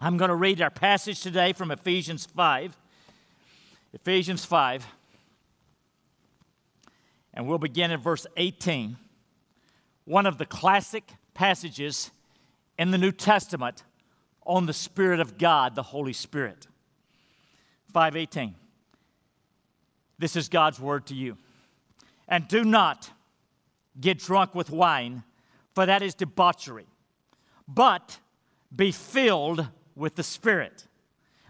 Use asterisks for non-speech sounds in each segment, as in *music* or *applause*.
I'm going to read our passage today from Ephesians 5. Ephesians 5. And we'll begin in verse 18. One of the classic passages in the New Testament on the Spirit of God, the Holy Spirit. 518. This is God's word to you. And do not get drunk with wine, for that is debauchery, but be filled with the Spirit,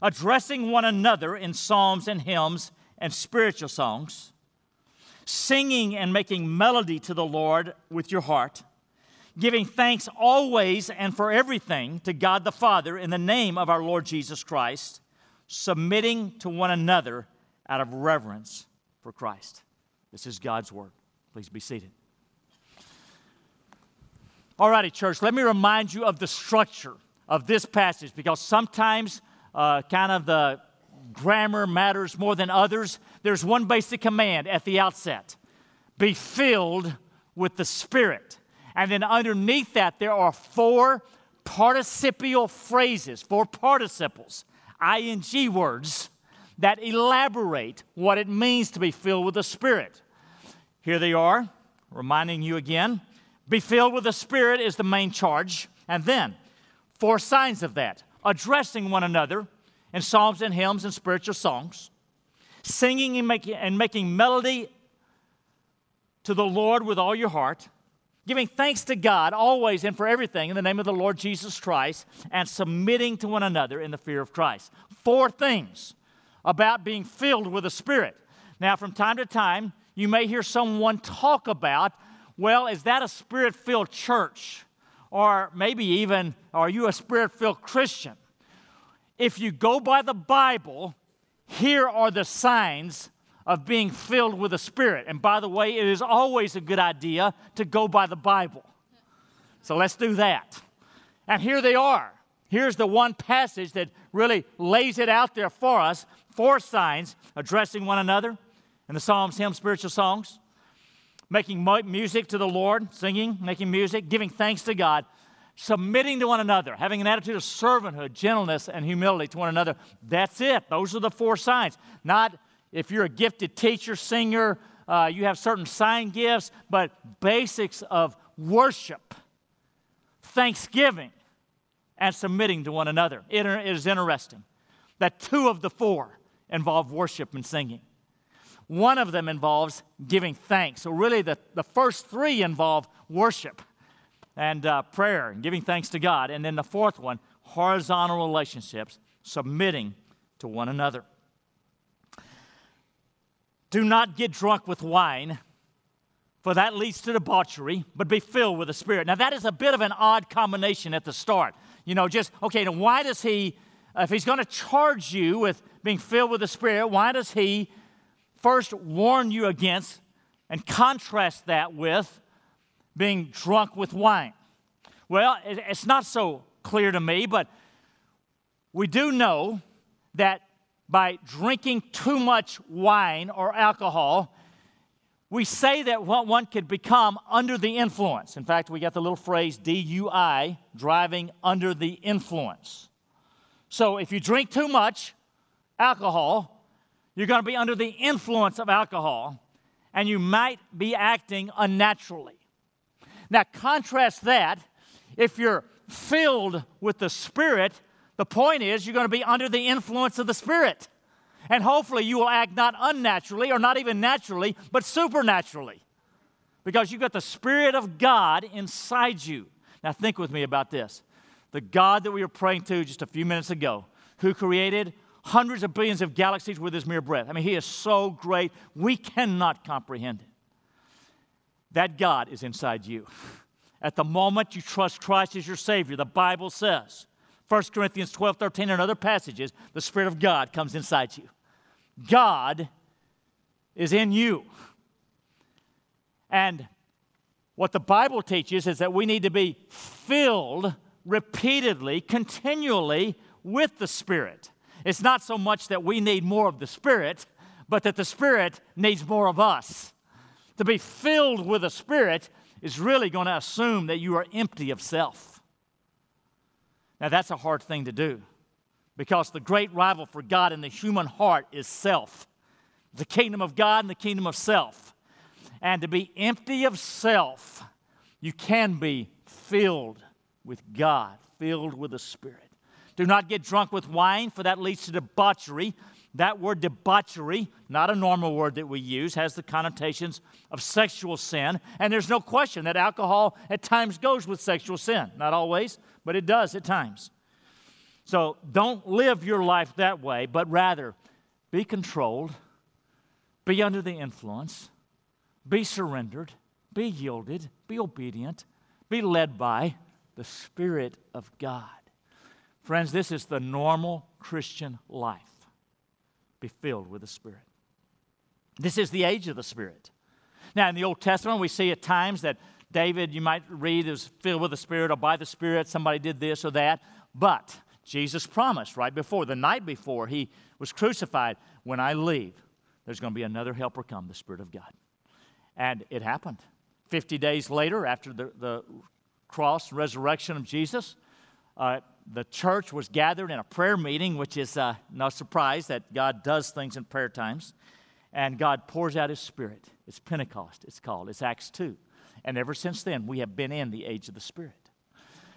addressing one another in psalms and hymns and spiritual songs, singing and making melody to the Lord with your heart, giving thanks always and for everything to God the Father in the name of our Lord Jesus Christ, submitting to one another out of reverence for Christ. This is God's word. Please be seated. All righty, church, let me remind you of the structure of this passage because sometimes uh, kind of the grammar matters more than others. There's one basic command at the outset be filled with the Spirit. And then underneath that, there are four participial phrases, four participles, ing words that elaborate what it means to be filled with the Spirit. Here they are, reminding you again be filled with the Spirit is the main charge. And then, four signs of that addressing one another in psalms and hymns and spiritual songs, singing and making, and making melody to the Lord with all your heart, giving thanks to God always and for everything in the name of the Lord Jesus Christ, and submitting to one another in the fear of Christ. Four things about being filled with the Spirit. Now, from time to time, you may hear someone talk about, well, is that a spirit filled church? Or maybe even, are you a spirit filled Christian? If you go by the Bible, here are the signs of being filled with the Spirit. And by the way, it is always a good idea to go by the Bible. So let's do that. And here they are. Here's the one passage that really lays it out there for us four signs addressing one another in the Psalms, hymns, spiritual songs, making music to the Lord, singing, making music, giving thanks to God, submitting to one another, having an attitude of servanthood, gentleness, and humility to one another. That's it. Those are the four signs. Not if you're a gifted teacher, singer, uh, you have certain sign gifts, but basics of worship, thanksgiving, and submitting to one another. It is interesting that two of the four involve worship and singing. One of them involves giving thanks. So, really, the, the first three involve worship and uh, prayer and giving thanks to God. And then the fourth one, horizontal relationships, submitting to one another. Do not get drunk with wine, for that leads to debauchery, but be filled with the Spirit. Now, that is a bit of an odd combination at the start. You know, just, okay, now why does he if he's going to charge you with being filled with the Spirit, why does he first warn you against and contrast that with being drunk with wine? Well, it's not so clear to me, but we do know that by drinking too much wine or alcohol, we say that what one could become under the influence. In fact, we got the little phrase DUI, driving under the influence. So if you drink too much alcohol, you're going to be under the influence of alcohol and you might be acting unnaturally. Now, contrast that if you're filled with the Spirit, the point is you're going to be under the influence of the Spirit. And hopefully you will act not unnaturally or not even naturally, but supernaturally. Because you've got the Spirit of God inside you. Now, think with me about this the God that we were praying to just a few minutes ago, who created hundreds of billions of galaxies with his mere breath. I mean, he is so great, we cannot comprehend it. That God is inside you. At the moment you trust Christ as your Savior, the Bible says, 1 Corinthians 12, 13, and other passages, the Spirit of God comes inside you. God is in you. And what the Bible teaches is that we need to be filled repeatedly, continually with the Spirit. It's not so much that we need more of the Spirit, but that the Spirit needs more of us. To be filled with the Spirit is really going to assume that you are empty of self. Now, that's a hard thing to do because the great rival for God in the human heart is self the kingdom of God and the kingdom of self. And to be empty of self, you can be filled with God, filled with the Spirit. Do not get drunk with wine, for that leads to debauchery. That word debauchery, not a normal word that we use, has the connotations of sexual sin. And there's no question that alcohol at times goes with sexual sin. Not always, but it does at times. So don't live your life that way, but rather be controlled, be under the influence, be surrendered, be yielded, be obedient, be led by the Spirit of God. Friends, this is the normal Christian life. Be filled with the Spirit. This is the age of the Spirit. Now, in the Old Testament, we see at times that David, you might read, is filled with the Spirit or by the Spirit. Somebody did this or that. But Jesus promised right before, the night before he was crucified, when I leave, there's going to be another helper come, the Spirit of God. And it happened. 50 days later, after the, the cross resurrection of Jesus, uh, the church was gathered in a prayer meeting, which is uh, no surprise that God does things in prayer times. And God pours out His Spirit. It's Pentecost, it's called. It's Acts 2. And ever since then, we have been in the age of the Spirit.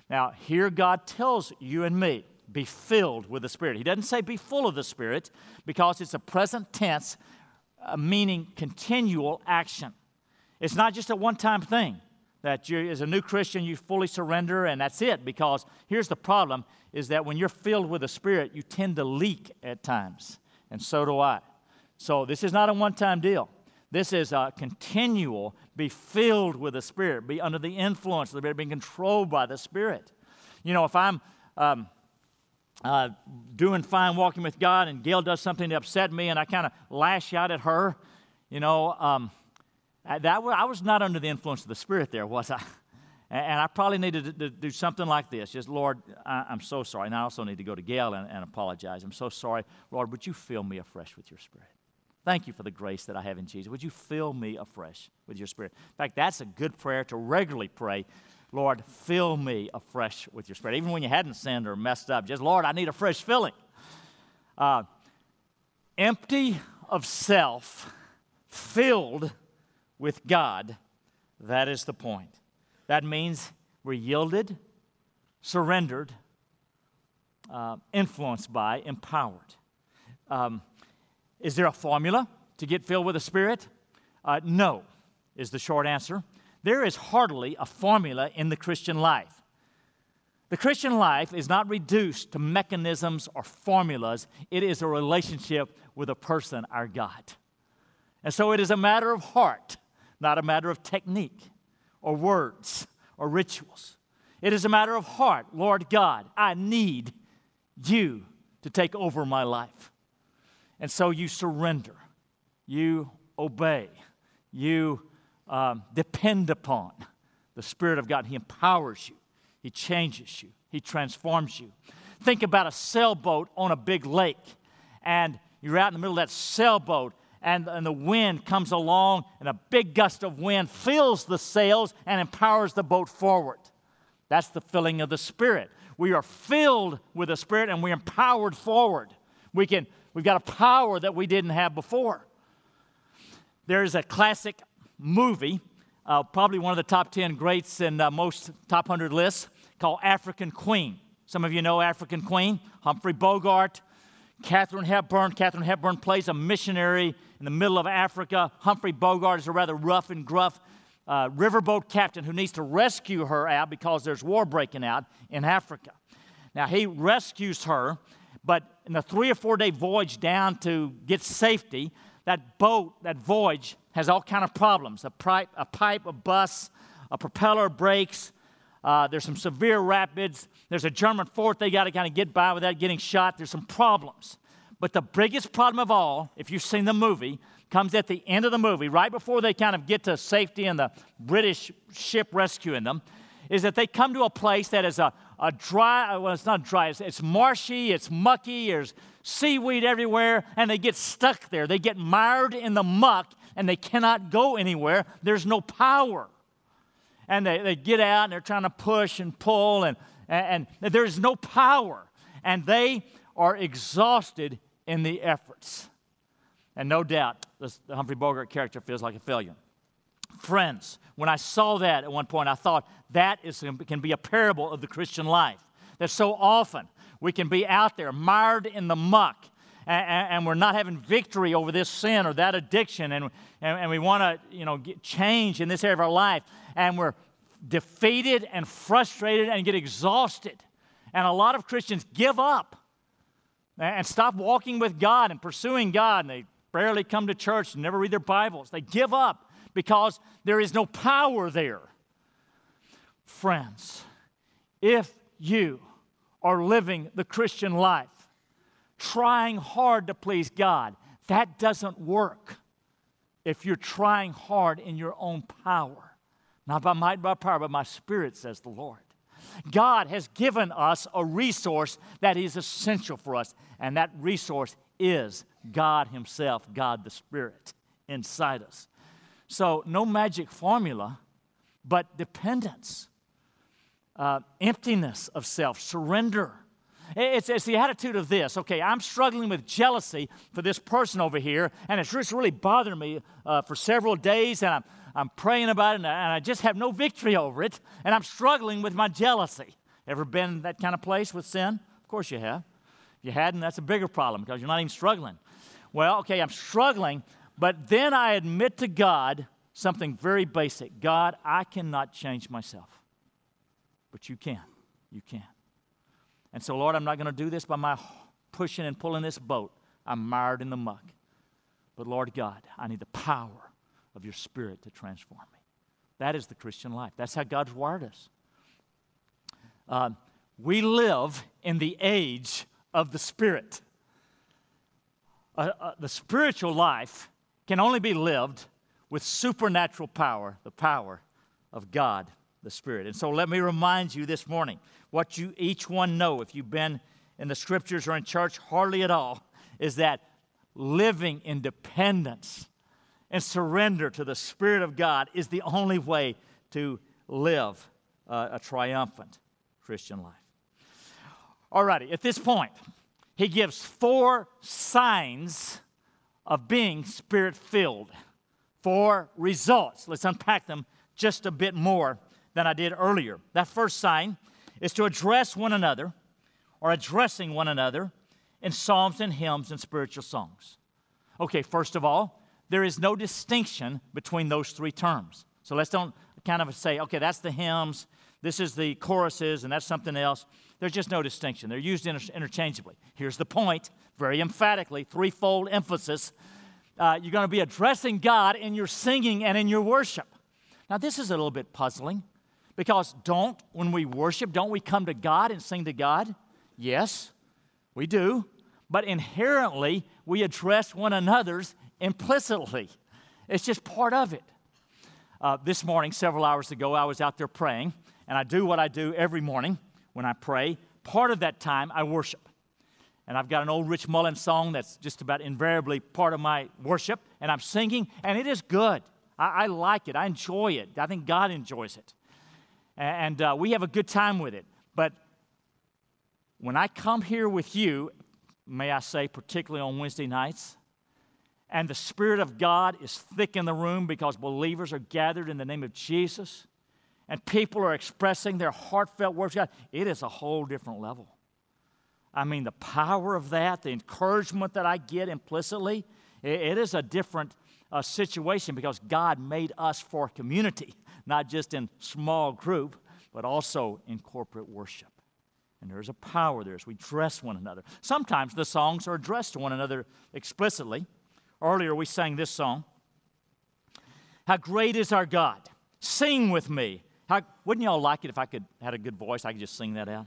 Now, here God tells you and me be filled with the Spirit. He doesn't say be full of the Spirit because it's a present tense, uh, meaning continual action. It's not just a one time thing that you, as a new Christian, you fully surrender and that's it. Because here's the problem is that when you're filled with the Spirit, you tend to leak at times. And so do I. So this is not a one time deal. This is a continual, be filled with the Spirit, be under the influence of the Spirit, being controlled by the Spirit. You know, if I'm um, uh, doing fine walking with God, and Gail does something to upset me, and I kind of lash out at her. You know, um, that I was not under the influence of the Spirit there, was I? *laughs* And I probably needed to, to do something like this. Just, Lord, I, am so sorry. And I also need to go to Gail and, and apologize. I'm so sorry. Lord, would you fill me afresh with your Spirit? Thank you for the grace that I have in Jesus. Would you fill me afresh with your Spirit? In fact, that's a good prayer to regularly pray Lord, fill me afresh with your spirit. Even when you hadn't sinned or messed up, just, Lord, I need a fresh filling. Uh, empty of self, filled with God, that is the point. That means we're yielded, surrendered, uh, influenced by, empowered. Um, is there a formula to get filled with the Spirit? Uh, no, is the short answer. There is hardly a formula in the Christian life. The Christian life is not reduced to mechanisms or formulas, it is a relationship with a person, our God. And so it is a matter of heart, not a matter of technique or words or rituals. It is a matter of heart. Lord God, I need you to take over my life. And so you surrender, you obey, you um, depend upon the Spirit of God. He empowers you, He changes you, He transforms you. Think about a sailboat on a big lake, and you're out in the middle of that sailboat, and, and the wind comes along, and a big gust of wind fills the sails and empowers the boat forward. That's the filling of the Spirit. We are filled with the Spirit and we're empowered forward. We can, we've got a power that we didn't have before. There is a classic movie, uh, probably one of the top 10 greats in uh, most top 100 lists, called African Queen. Some of you know African Queen, Humphrey Bogart, Katharine Hepburn. Katharine Hepburn plays a missionary in the middle of Africa. Humphrey Bogart is a rather rough and gruff uh, riverboat captain who needs to rescue her out because there's war breaking out in Africa. Now, he rescues her, but in a three or four day voyage down to get safety, that boat, that voyage, has all kind of problems. A pipe, a, pipe, a bus, a propeller breaks. Uh, there's some severe rapids. There's a German fort they got to kind of get by without getting shot. There's some problems. But the biggest problem of all, if you've seen the movie, comes at the end of the movie, right before they kind of get to safety and the British ship rescuing them, is that they come to a place that is a, a dry, well, it's not dry, it's, it's marshy, it's mucky, there's seaweed everywhere, and they get stuck there. They get mired in the muck and they cannot go anywhere. There's no power. And they, they get out and they're trying to push and pull, and, and, and there's no power. and they are exhausted in the efforts. And no doubt, the Humphrey Bogart character feels like a failure. Friends, when I saw that at one point, I thought that is, can be a parable of the Christian life. That so often we can be out there mired in the muck and, and we're not having victory over this sin or that addiction and, and, and we want to you know, get change in this area of our life and we're defeated and frustrated and get exhausted. And a lot of Christians give up and stop walking with God and pursuing God. And they barely come to church and never read their Bibles. They give up because there is no power there. Friends, if you are living the Christian life, trying hard to please God, that doesn't work if you're trying hard in your own power. Not by might, by power, but my spirit, says the Lord. God has given us a resource that is essential for us, and that resource is God Himself, God the Spirit inside us. So, no magic formula, but dependence, uh, emptiness of self, surrender. It's, it's, the attitude of this okay, I'm struggling with jealousy for this person over here, and it's just really bothering me uh, for several days, and I'm, I'm praying about it, and I, and I just have no victory over it, and I'm struggling with my jealousy. Ever been in that kind of place with sin? Of course you have. If you hadn't, that's a bigger problem because you're not even struggling. Well, okay, I'm struggling, but then I admit to God something very basic God, I cannot change myself, but you can. You can. And so, Lord, I'm not going to do this by my pushing and pulling this boat. I'm mired in the muck. But, Lord God, I need the power of your Spirit to transform me. That is the Christian life. That's how God's wired us. Uh, we live in the age of the Spirit. Uh, uh, the spiritual life can only be lived with supernatural power, the power of God, the Spirit. And so let me remind you this morning what you each one know if you've been in the scriptures or in church hardly at all is that living in dependence and surrender to the Spirit of God is the only way to live a triumphant Christian life. Alrighty, at this point, he gives four signs of being spirit filled, four results. Let's unpack them just a bit more than I did earlier. That first sign is to address one another or addressing one another in psalms and hymns and spiritual songs. Okay, first of all, there is no distinction between those three terms. So let's don't kind of say, okay, that's the hymns, this is the choruses, and that's something else. There's just no distinction. They're used inter- interchangeably. Here's the point, very emphatically, threefold emphasis. Uh, you're going to be addressing God in your singing and in your worship. Now, this is a little bit puzzling because don't, when we worship, don't we come to God and sing to God? Yes, we do. But inherently, we address one another's implicitly. It's just part of it. Uh, this morning, several hours ago, I was out there praying, and I do what I do every morning when I pray. Part of that time, I worship. And I've got an old Rich Mullins song that's just about invariably part of my worship, and I'm singing, and it is good. I, I like it, I enjoy it. I think God enjoys it. And uh, we have a good time with it. But when I come here with you, may I say, particularly on Wednesday nights, and the Spirit of God is thick in the room because believers are gathered in the name of Jesus, and people are expressing their heartfelt words, God, it is a whole different level. I mean, the power of that, the encouragement that I get implicitly, it, it is a different uh, situation because God made us for community, not just in small group, but also in corporate worship. And there's a power there as we dress one another. Sometimes the songs are addressed to one another explicitly. Earlier we sang this song How great is our God! Sing with me. How, wouldn't y'all like it if I could had a good voice? I could just sing that out.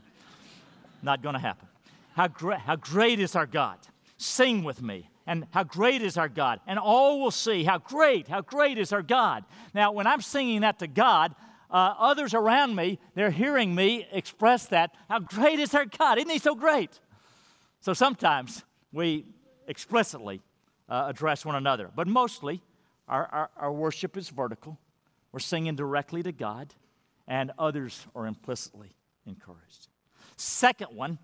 Not going to happen. How, gra- how great is our God! Sing with me. And how great is our God! And all will see how great, how great is our God. Now, when I'm singing that to God, uh, others around me, they're hearing me express that. How great is our God! Isn't He so great? So sometimes we explicitly uh, address one another. But mostly, our, our, our worship is vertical. We're singing directly to God, and others are implicitly encouraged. Second one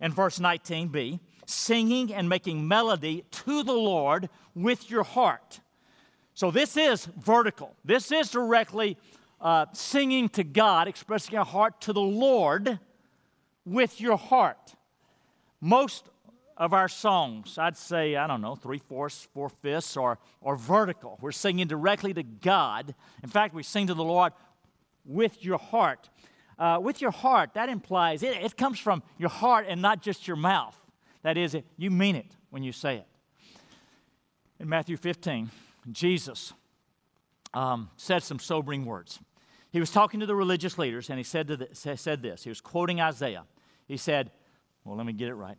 in verse 19b, singing and making melody to the Lord with your heart. So this is vertical. This is directly uh, singing to God, expressing our heart to the Lord with your heart. Most of our songs, I'd say, I don't know, three fourths, four fifths, or, or vertical. We're singing directly to God. In fact, we sing to the Lord with your heart. Uh, with your heart, that implies it, it comes from your heart and not just your mouth. That is, you mean it when you say it. In Matthew 15, Jesus um, said some sobering words. He was talking to the religious leaders and he said, to the, said this. He was quoting Isaiah. He said, Well, let me get it right.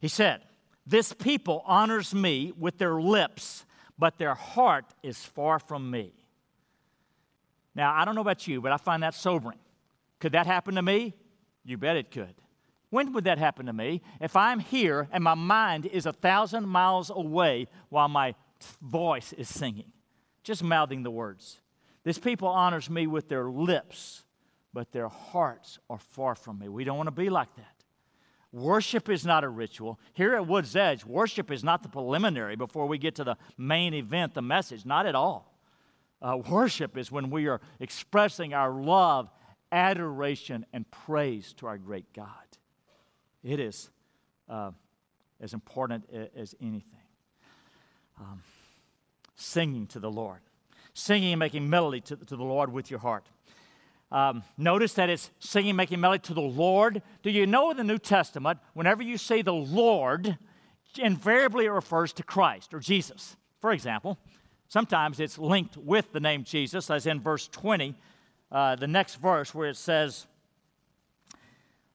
He said, This people honors me with their lips, but their heart is far from me. Now, I don't know about you, but I find that sobering. Could that happen to me? You bet it could. When would that happen to me? If I'm here and my mind is a thousand miles away while my voice is singing, just mouthing the words. This people honors me with their lips, but their hearts are far from me. We don't want to be like that. Worship is not a ritual. Here at Woods Edge, worship is not the preliminary before we get to the main event, the message. Not at all. Uh, worship is when we are expressing our love, adoration, and praise to our great God. It is uh, as important as anything. Um, singing to the Lord, singing and making melody to, to the Lord with your heart. Um, notice that it's singing, making melody to the Lord. Do you know in the New Testament, whenever you say the Lord, invariably it refers to Christ or Jesus. For example, sometimes it's linked with the name Jesus, as in verse 20, uh, the next verse where it says,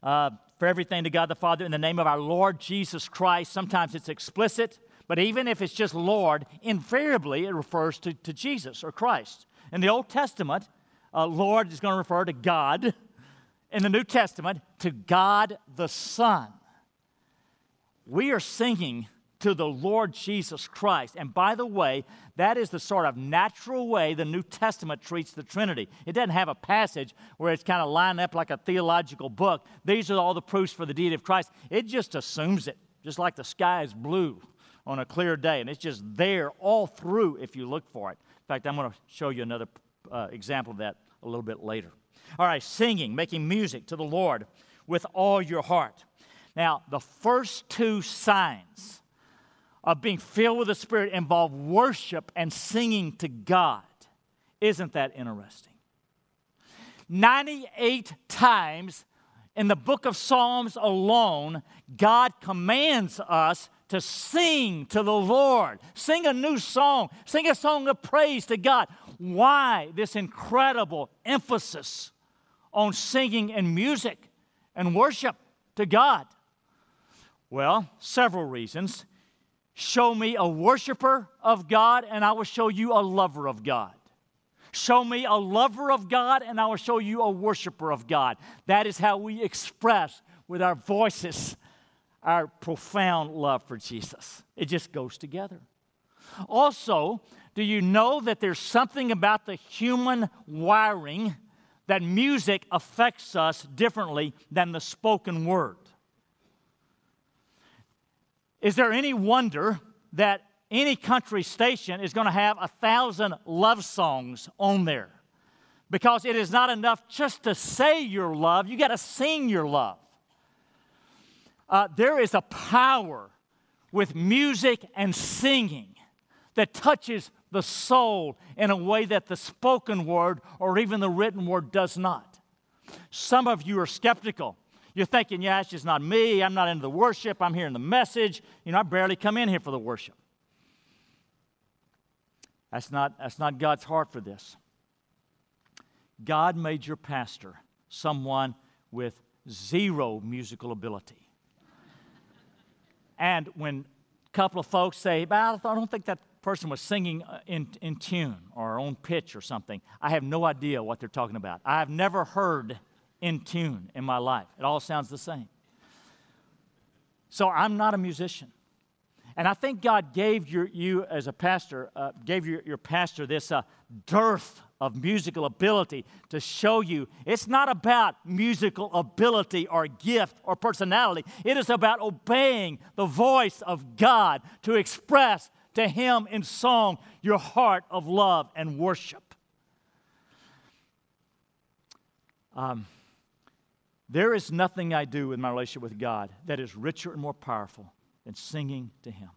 uh, For everything to God the Father in the name of our Lord Jesus Christ. Sometimes it's explicit, but even if it's just Lord, invariably it refers to, to Jesus or Christ. In the Old Testament, uh, Lord is going to refer to God. In the New Testament, to God the Son. We are singing to the Lord Jesus Christ. And by the way, that is the sort of natural way the New Testament treats the Trinity. It doesn't have a passage where it's kind of lined up like a theological book. These are all the proofs for the deity of Christ. It just assumes it, just like the sky is blue on a clear day. And it's just there all through if you look for it. In fact, I'm going to show you another uh, example of that a little bit later. All right, singing, making music to the Lord with all your heart. Now, the first two signs of being filled with the Spirit involve worship and singing to God. Isn't that interesting? 98 times in the book of Psalms alone, God commands us to sing to the Lord. Sing a new song. Sing a song of praise to God. Why this incredible emphasis on singing and music and worship to God? Well, several reasons. Show me a worshiper of God, and I will show you a lover of God. Show me a lover of God, and I will show you a worshiper of God. That is how we express with our voices our profound love for Jesus. It just goes together. Also, do you know that there's something about the human wiring that music affects us differently than the spoken word? Is there any wonder that any country station is going to have a thousand love songs on there? Because it is not enough just to say your love, you got to sing your love. Uh, there is a power with music and singing that touches the soul in a way that the spoken word or even the written word does not. Some of you are skeptical. You're thinking, yeah, it's just not me. I'm not into the worship. I'm hearing the message. You know, I barely come in here for the worship. That's not, that's not God's heart for this. God made your pastor someone with zero musical ability. And when a couple of folks say, I don't think that person was singing uh, in, in tune or on pitch or something, I have no idea what they're talking about. I have never heard in tune in my life. It all sounds the same. So I'm not a musician. And I think God gave your, you as a pastor, uh, gave your, your pastor this uh, dearth of musical ability to show you it's not about musical ability or gift or personality. It is about obeying the voice of God to express to Him in song your heart of love and worship. Um, there is nothing I do in my relationship with God that is richer and more powerful than singing to Him.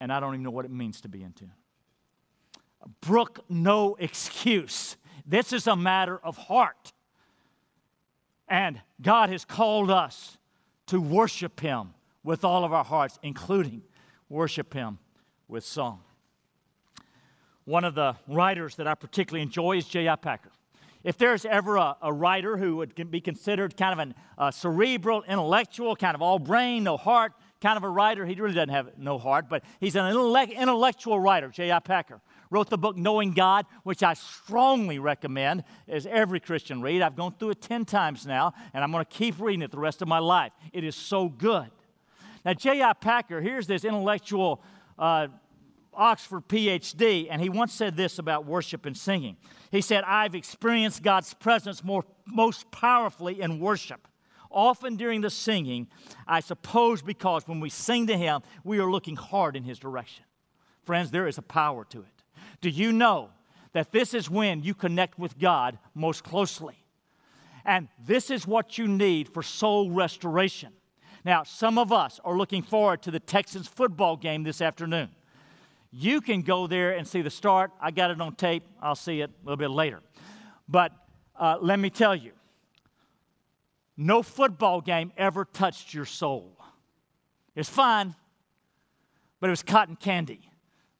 And I don't even know what it means to be in tune. Brook no *laughs* excuse. This is a matter of heart. And God has called us to worship Him with all of our hearts, including worship Him with song. One of the writers that I particularly enjoy is J.I. Packer. If there's ever a, a, writer who would be considered kind of a cerebral, intellectual, kind of all brain, no heart, kind of a writer, he really doesn't have no heart, but he's an intellectual writer, J.I. Packer. Wrote the book Knowing God, which I strongly recommend as every Christian read. I've gone through it 10 times now, and I'm going to keep reading it the rest of my life. It is so good. Now, J.I. Packer, here's this intellectual uh, Oxford PhD, and he once said this about worship and singing. He said, I've experienced God's presence more, most powerfully in worship. Often during the singing, I suppose because when we sing to Him, we are looking hard in His direction. Friends, there is a power to it. Do you know that this is when you connect with God most closely? And this is what you need for soul restoration. Now, some of us are looking forward to the Texans football game this afternoon. You can go there and see the start. I got it on tape. I'll see it a little bit later. But uh, let me tell you no football game ever touched your soul. It's fun, but it was cotton candy.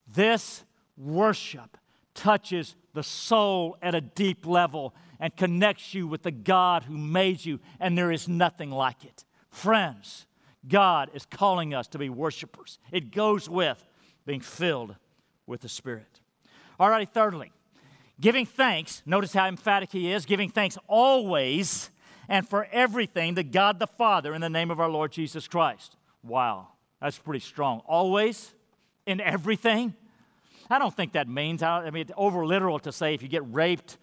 This worship touches the soul at a deep level and connects you with the God who made you, and there is nothing like it. Friends, God is calling us to be worshipers. It goes with being filled with the Spirit. All righty, thirdly, giving thanks. Notice how emphatic he is giving thanks always and for everything to God the Father in the name of our Lord Jesus Christ. Wow, that's pretty strong. Always, in everything. I don't think that means, I mean, it's over literal to say if you get raped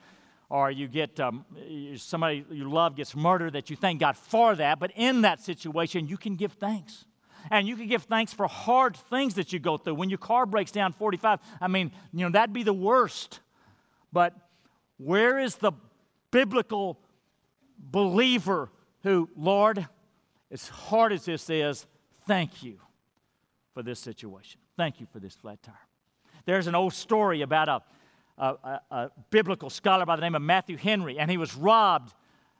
or you get um, somebody you love gets murdered, that you thank God for that. But in that situation, you can give thanks. And you can give thanks for hard things that you go through. When your car breaks down 45, I mean, you know, that'd be the worst. But where is the biblical believer who, Lord, as hard as this is, thank you for this situation. Thank you for this flat tire. There's an old story about a a, a, biblical scholar by the name of Matthew Henry, and he was robbed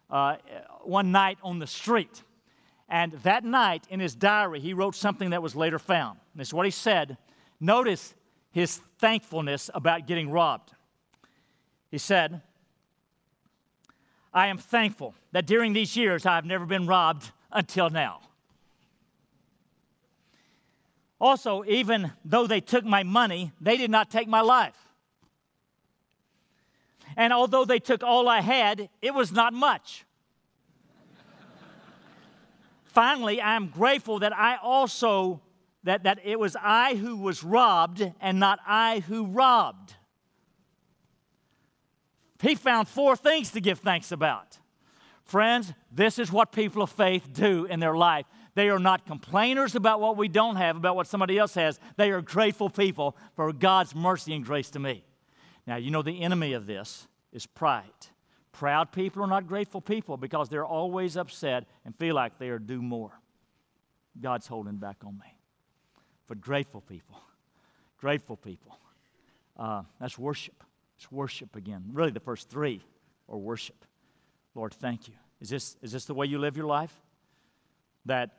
uh, one night on the street. And that night in his diary, he wrote something that was later found. And This is what he said. Notice his thankfulness about getting robbed. He said, I am thankful that during these years I have never been robbed until now. Also, even though they took my money, they did not take my life. And although they took all I had, it was not much. Finally, I am grateful that I also that, that it was I who was robbed and not I who robbed. He found four things to give thanks about. Friends, this is what people of faith do in their life. They are not complainers about what we don't have, about what somebody else has. They are grateful people for God's mercy and grace to me. Now, you know the enemy of this is pride. Proud people are not grateful people because they're always upset and feel like they are due more. God's holding back on me. But grateful people, grateful people, uh, that's worship. It's worship again. Really, the first three are worship. Lord, thank you. Is this, is this the way you live your life? That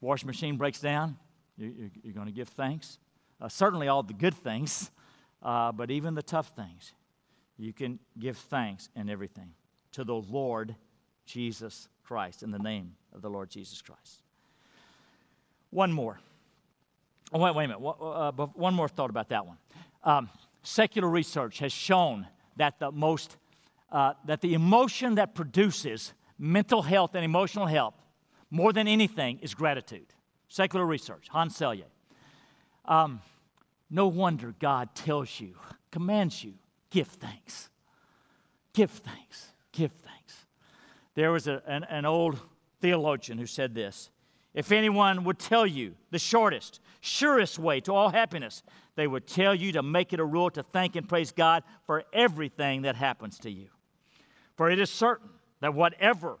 washing machine breaks down, you, are going to give thanks? Uh, certainly all the good things, uh, but even the tough things, you can give thanks in everything to the Lord Jesus Christ, in the name of the Lord Jesus Christ. One more. Oh, wait, wait a minute. Uh, one more thought about that one. Um, secular research has shown that the most uh, that the emotion that produces mental health and emotional health more than anything is gratitude. Secular research, Hans Selye. Um, no wonder God tells you commands you give thanks. Give thanks. Give thanks. There was a, an, an old theologian who said this If anyone would tell you the shortest, surest way to all happiness, they would tell you to make it a rule to thank and praise God for everything that happens to you. For it is certain that whatever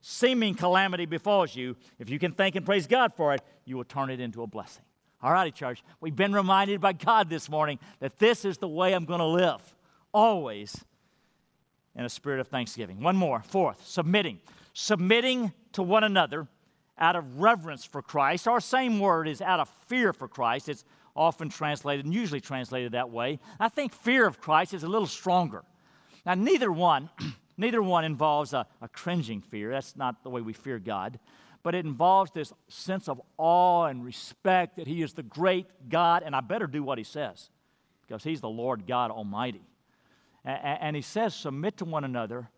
seeming calamity befalls you, if you can thank and praise God for it, you will turn it into a blessing. All righty, church. We've been reminded by God this morning that this is the way I'm going to live, always in a spirit of thanksgiving. One more. Fourth, submitting. Submitting to one another out of reverence for Christ. Our same word is out of fear for Christ. It's often translated and usually translated that way. I think fear of Christ is a little stronger. Now, neither one, *clears throat* neither one involves a, a cringing fear. That's not the way we fear God but it involves this sense of awe and respect that He is the great God, and I better do what He says because He's the Lord God Almighty. And He says, submit to one another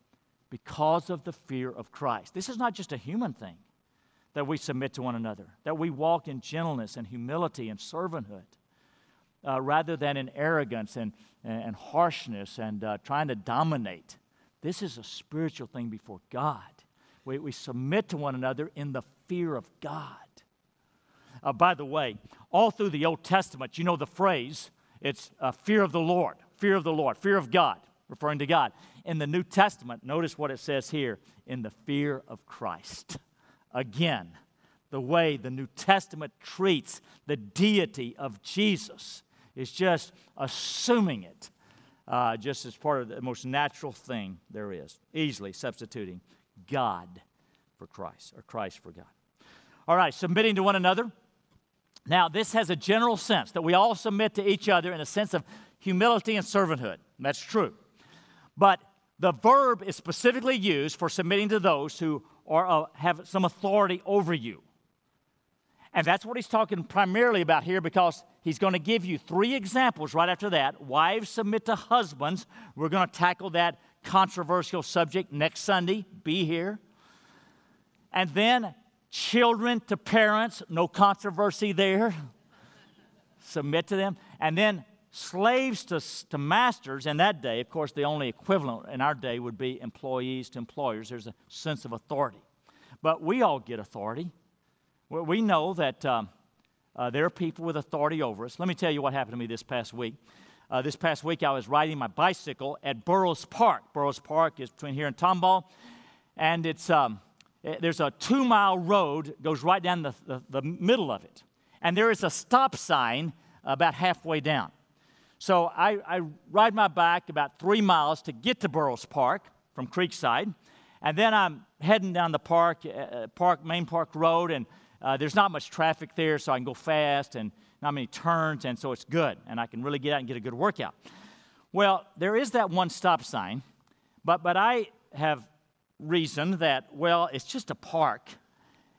because of the fear of Christ. This is not just a human thing that we submit to one another, that we walk in gentleness and humility and servanthood. Uh, rather than in arrogance and, and harshness and uh, trying to dominate. This is a spiritual thing before God. We, we submit to one another in the fear of God. Uh, by the way, all through the Old Testament, you know the phrase, it's uh, fear of the Lord, fear of the Lord, fear of God, referring to God. In the New Testament, notice what it says here in the fear of Christ. Again, the way the New Testament treats the deity of Jesus is just assuming it uh, just as part of the most natural thing there is, easily substituting God for Christ, or Christ for God. All right, submitting to one another. Now, this has a general sense that we all submit to each other in a sense of humility and servanthood. That's true. But the verb is specifically used for submitting to those who are, uh, have some authority over you. And that's what he's talking primarily about here because he's going to give you three examples right after that. Wives submit to husbands. We're going to tackle that controversial subject next Sunday. Be here. And then children to parents, no controversy there. *laughs* Submit to them. And then slaves to, to masters in that day, of course, the only equivalent in our day would be employees to employers. There's a sense of authority. But we all get authority. We know that um, uh, there are people with authority over us. Let me tell you what happened to me this past week. Uh, this past week, I was riding my bicycle at Burroughs Park. Burroughs Park is between here and Tomball, and it's um, it, eh, there's a two mile road goes right down the, the, the middle of it, and there is a stop sign about halfway down. So I, I ride my bike about three miles to get to Burroughs Park from Creekside, and then I'm heading down the park, uh, park main park road, and uh, there's not much traffic there, so I can go fast and not many turns, and so it's good, and I can really get out and get a good workout. Well, there is that one stop sign, but, but I have reasoned that, well, it's just a park,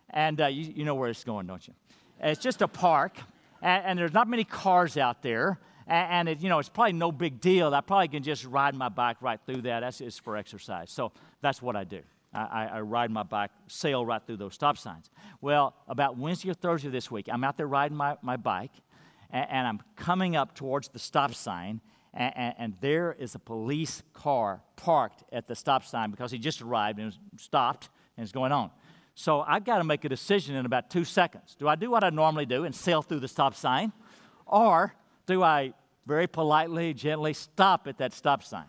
and uh, you, you, know where it's going, don't you? It's just a park, and, and there's not many cars out there, and, and it, you know, it's probably no big deal. I probably can just ride my bike right through that. That's just for exercise. So that's what I do. I, I, ride my bike, sail right through those stop signs. Well, about Wednesday or Thursday this week, I'm out there riding my, my bike, and, and I'm coming up towards the stop sign, and, and, and, there is a police car parked at the stop sign because he just arrived and stopped and is going on. So I've got to make a decision in about two seconds. Do I do what I normally do and sail through the stop sign, or do I very politely, gently stop at that stop sign?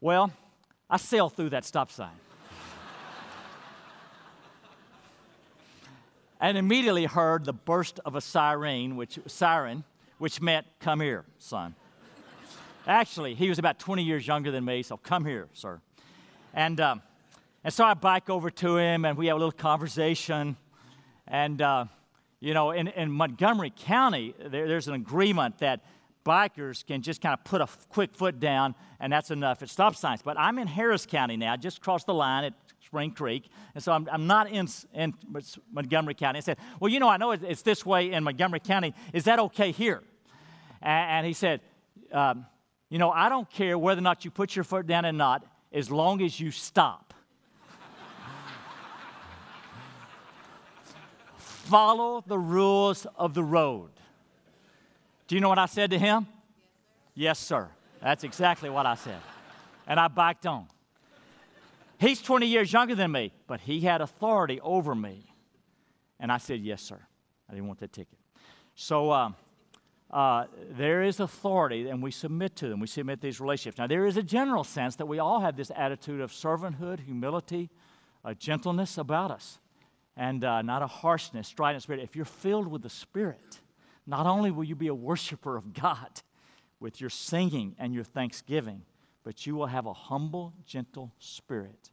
Well, I sail through that stop sign. And immediately heard the burst of a siren, which siren, which meant, "Come here, son." Actually, he was about 20 years younger than me, so come here, sir. And um, and so I bike over to him, and we have a little conversation. And uh, you know, in, in Montgomery County, there, there's an agreement that bikers can just kind of put a quick foot down, and that's enough at stop signs. But I'm in Harris County now, just across the line at Spring Creek, and so I'm, I'm not in, in Montgomery County. I said, Well, you know, I know it's this way in Montgomery County. Is that okay here? And, and he said, um, You know, I don't care whether or not you put your foot down or not, as long as you stop. *laughs* Follow the rules of the road. Do you know what I said to him? Yes, sir. That's exactly what I said. And I biked on. He's 20 years younger than me, but he had authority over me. And I said, Yes, sir. I didn't want that ticket. So um, uh, there is authority, and we submit to them. We submit these relationships. Now, there is a general sense that we all have this attitude of servanthood, humility, uh, gentleness about us, and uh, not a harshness, strident spirit. If you're filled with the Spirit, not only will you be a worshiper of God with your singing and your thanksgiving, but you will have a humble, gentle spirit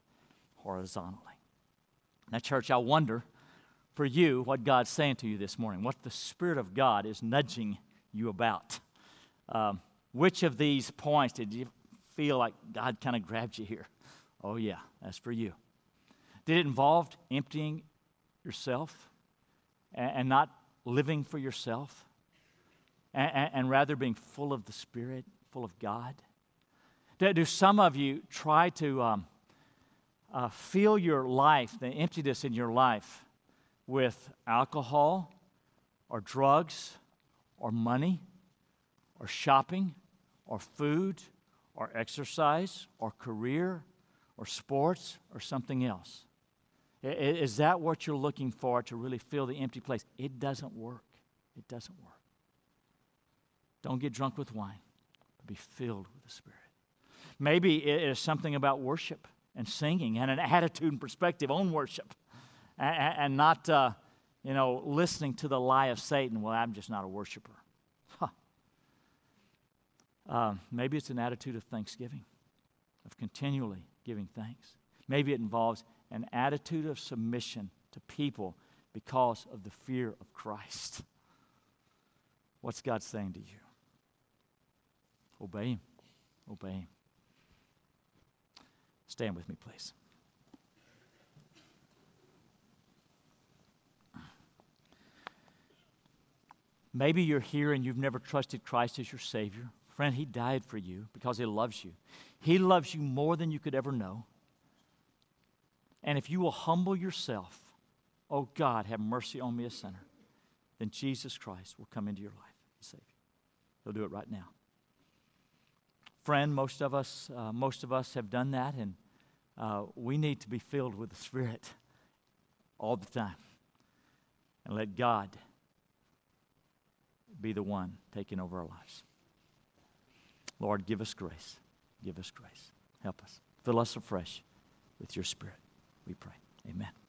horizontally. Now, church, I wonder for you what God's saying to you this morning, what the Spirit of God is nudging you about. Um, which of these points did you feel like God kind of grabbed you here? Oh, yeah, that's for you. Did it involve emptying yourself and, not living for yourself and, and, rather being full of the Spirit, full of God? Do, do some of you try to um, uh, fill your life, the emptiness in your life, with alcohol or drugs or money or shopping or food or exercise or career or sports or something else? Is that what you're looking for to really fill the empty place? It doesn't work. It doesn't work. Don't get drunk with wine, be filled with the Spirit. Maybe it is something about worship and singing and an attitude and perspective on worship and, and not, uh, you know, listening to the lie of Satan. Well, I'm just not a worshiper. Huh. Uh, maybe it's an attitude of thanksgiving, of continually giving thanks. Maybe it involves an attitude of submission to people because of the fear of Christ. What's God saying to you? Obey Him. Obey Him. Stand with me, please. Maybe you're here and you've never trusted Christ as your Savior. Friend, He died for you because He loves you. He loves you more than you could ever know. And if you will humble yourself, oh God, have mercy on me, a sinner, then Jesus Christ will come into your life and save you. He'll do it right now. Friend, most of us, uh, most of us have done that, and uh, we need to be filled with the Spirit all the time, and let God be the one taking over our lives. Lord, give us grace. Give us grace. Help us. Fill us afresh with your Spirit we pray. Amen.